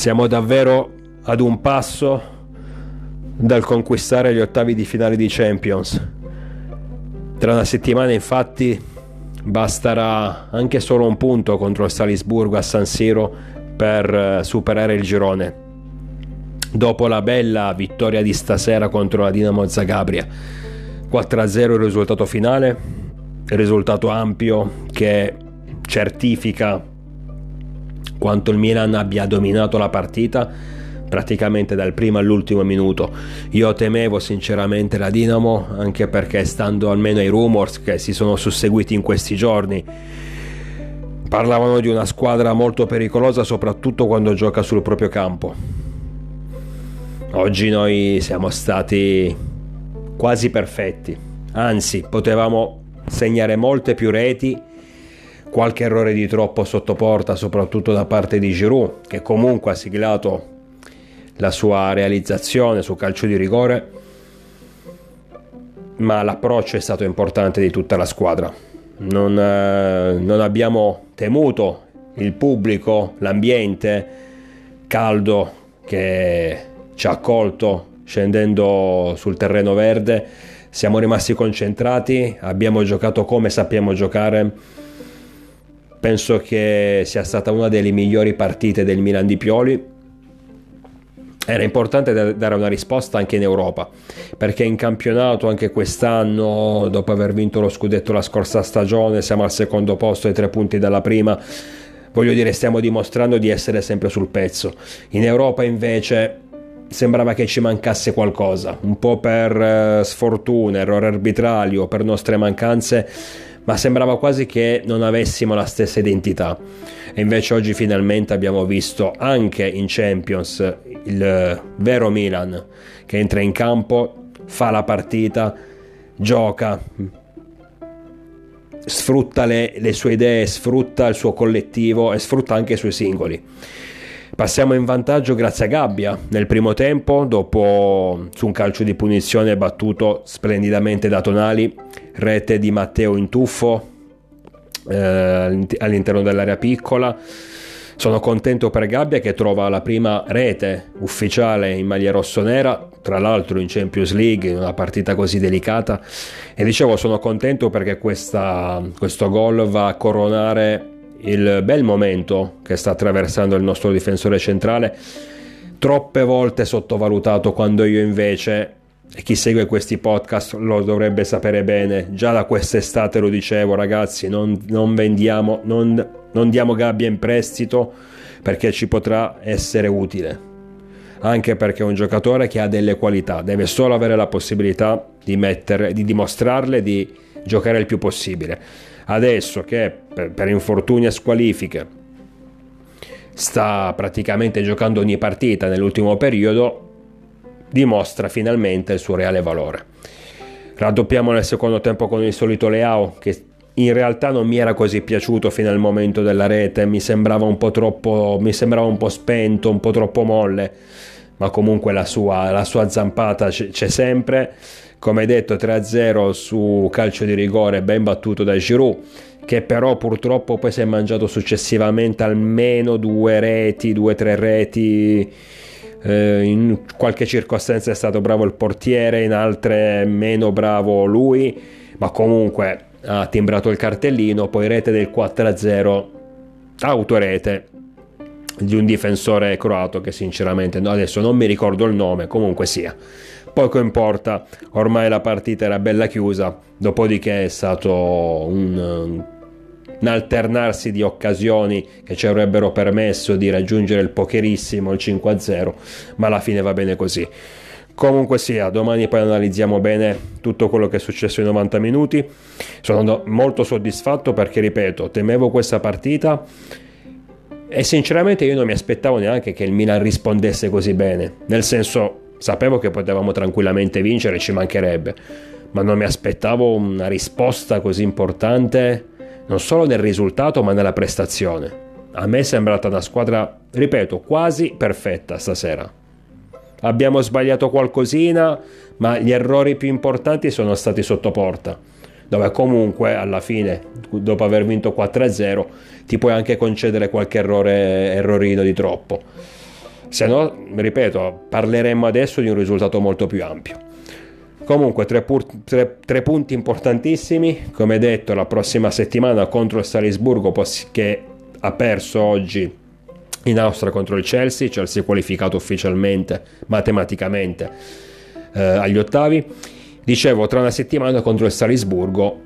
Siamo davvero ad un passo dal conquistare gli ottavi di finale di Champions. Tra una settimana infatti basterà anche solo un punto contro il Salisburgo a San Siro per eh, superare il girone. Dopo la bella vittoria di stasera contro la Dinamo Zagabria, 4-0 il risultato finale, risultato ampio che certifica quanto il Milan abbia dominato la partita praticamente dal primo all'ultimo minuto. Io temevo sinceramente la Dinamo anche perché stando almeno ai rumors che si sono susseguiti in questi giorni parlavano di una squadra molto pericolosa soprattutto quando gioca sul proprio campo. Oggi noi siamo stati quasi perfetti, anzi potevamo segnare molte più reti qualche errore di troppo sotto porta, soprattutto da parte di Giroud, che comunque ha siglato la sua realizzazione su calcio di rigore, ma l'approccio è stato importante di tutta la squadra. Non, eh, non abbiamo temuto il pubblico, l'ambiente caldo che ci ha accolto scendendo sul terreno verde. Siamo rimasti concentrati, abbiamo giocato come sappiamo giocare penso che sia stata una delle migliori partite del Milan di Pioli. Era importante dare una risposta anche in Europa, perché in campionato anche quest'anno, dopo aver vinto lo scudetto la scorsa stagione, siamo al secondo posto ai tre punti dalla prima. Voglio dire, stiamo dimostrando di essere sempre sul pezzo. In Europa invece sembrava che ci mancasse qualcosa, un po' per eh, sfortuna, errori arbitrali o per nostre mancanze ma sembrava quasi che non avessimo la stessa identità. E invece oggi finalmente abbiamo visto anche in Champions il vero Milan che entra in campo, fa la partita, gioca, sfrutta le, le sue idee, sfrutta il suo collettivo e sfrutta anche i suoi singoli. Passiamo in vantaggio grazie a Gabbia nel primo tempo, dopo su un calcio di punizione battuto splendidamente da Tonali, rete di Matteo in tuffo eh, all'interno dell'area piccola. Sono contento per Gabbia che trova la prima rete ufficiale in maglia rossonera, tra l'altro in Champions League, in una partita così delicata. E dicevo, sono contento perché questa, questo gol va a coronare il bel momento che sta attraversando il nostro difensore centrale, troppe volte sottovalutato quando io invece, e chi segue questi podcast lo dovrebbe sapere bene, già da quest'estate lo dicevo ragazzi, non, non vendiamo, non, non diamo gabbia in prestito perché ci potrà essere utile. Anche perché è un giocatore che ha delle qualità, deve solo avere la possibilità di, mettere, di dimostrarle, di giocare il più possibile adesso che per, per infortuni e squalifiche sta praticamente giocando ogni partita nell'ultimo periodo, dimostra finalmente il suo reale valore. Raddoppiamo nel secondo tempo con il solito Leao che in realtà non mi era così piaciuto fino al momento della rete, mi sembrava un po' troppo, mi sembrava un po' spento, un po' troppo molle, ma comunque la sua, la sua zampata c'è sempre. Come detto 3-0 su calcio di rigore ben battuto da Giroud che però purtroppo poi si è mangiato successivamente almeno due reti, due o tre reti eh, in qualche circostanza è stato bravo il portiere, in altre meno bravo lui, ma comunque ha timbrato il cartellino, poi rete del 4-0, autorete di un difensore croato che sinceramente adesso non mi ricordo il nome, comunque sia poco importa, ormai la partita era bella chiusa, dopodiché è stato un, un alternarsi di occasioni che ci avrebbero permesso di raggiungere il pokerissimo, il 5-0, ma alla fine va bene così. Comunque sia, domani poi analizziamo bene tutto quello che è successo in 90 minuti. Sono molto soddisfatto perché, ripeto, temevo questa partita e sinceramente io non mi aspettavo neanche che il Milan rispondesse così bene. Nel senso, Sapevo che potevamo tranquillamente vincere, ci mancherebbe, ma non mi aspettavo una risposta così importante non solo nel risultato ma nella prestazione. A me è sembrata una squadra, ripeto, quasi perfetta stasera. Abbiamo sbagliato qualcosina, ma gli errori più importanti sono stati sotto porta, dove comunque alla fine, dopo aver vinto 4-0, ti puoi anche concedere qualche errore, errorino di troppo. Se no, ripeto, parleremmo adesso di un risultato molto più ampio. Comunque, tre, pur, tre, tre, punti importantissimi. Come detto, la prossima settimana contro il Salisburgo, che ha perso oggi in Austria contro il Chelsea. Chelsea qualificato ufficialmente, matematicamente, eh, agli ottavi. Dicevo, tra una settimana contro il Salisburgo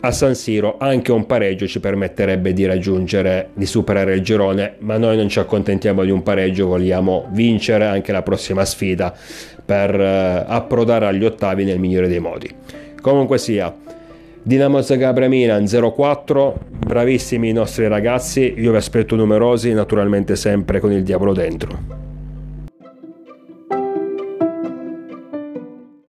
a San Siro anche un pareggio ci permetterebbe di raggiungere, di superare il girone, ma noi non ci accontentiamo di un pareggio, vogliamo vincere anche la prossima sfida per eh, approdare agli ottavi nel migliore dei modi. Comunque sia, Dinamo Zagabria Milan 0-4, bravissimi i nostri ragazzi, io vi aspetto numerosi, naturalmente sempre con il diavolo dentro.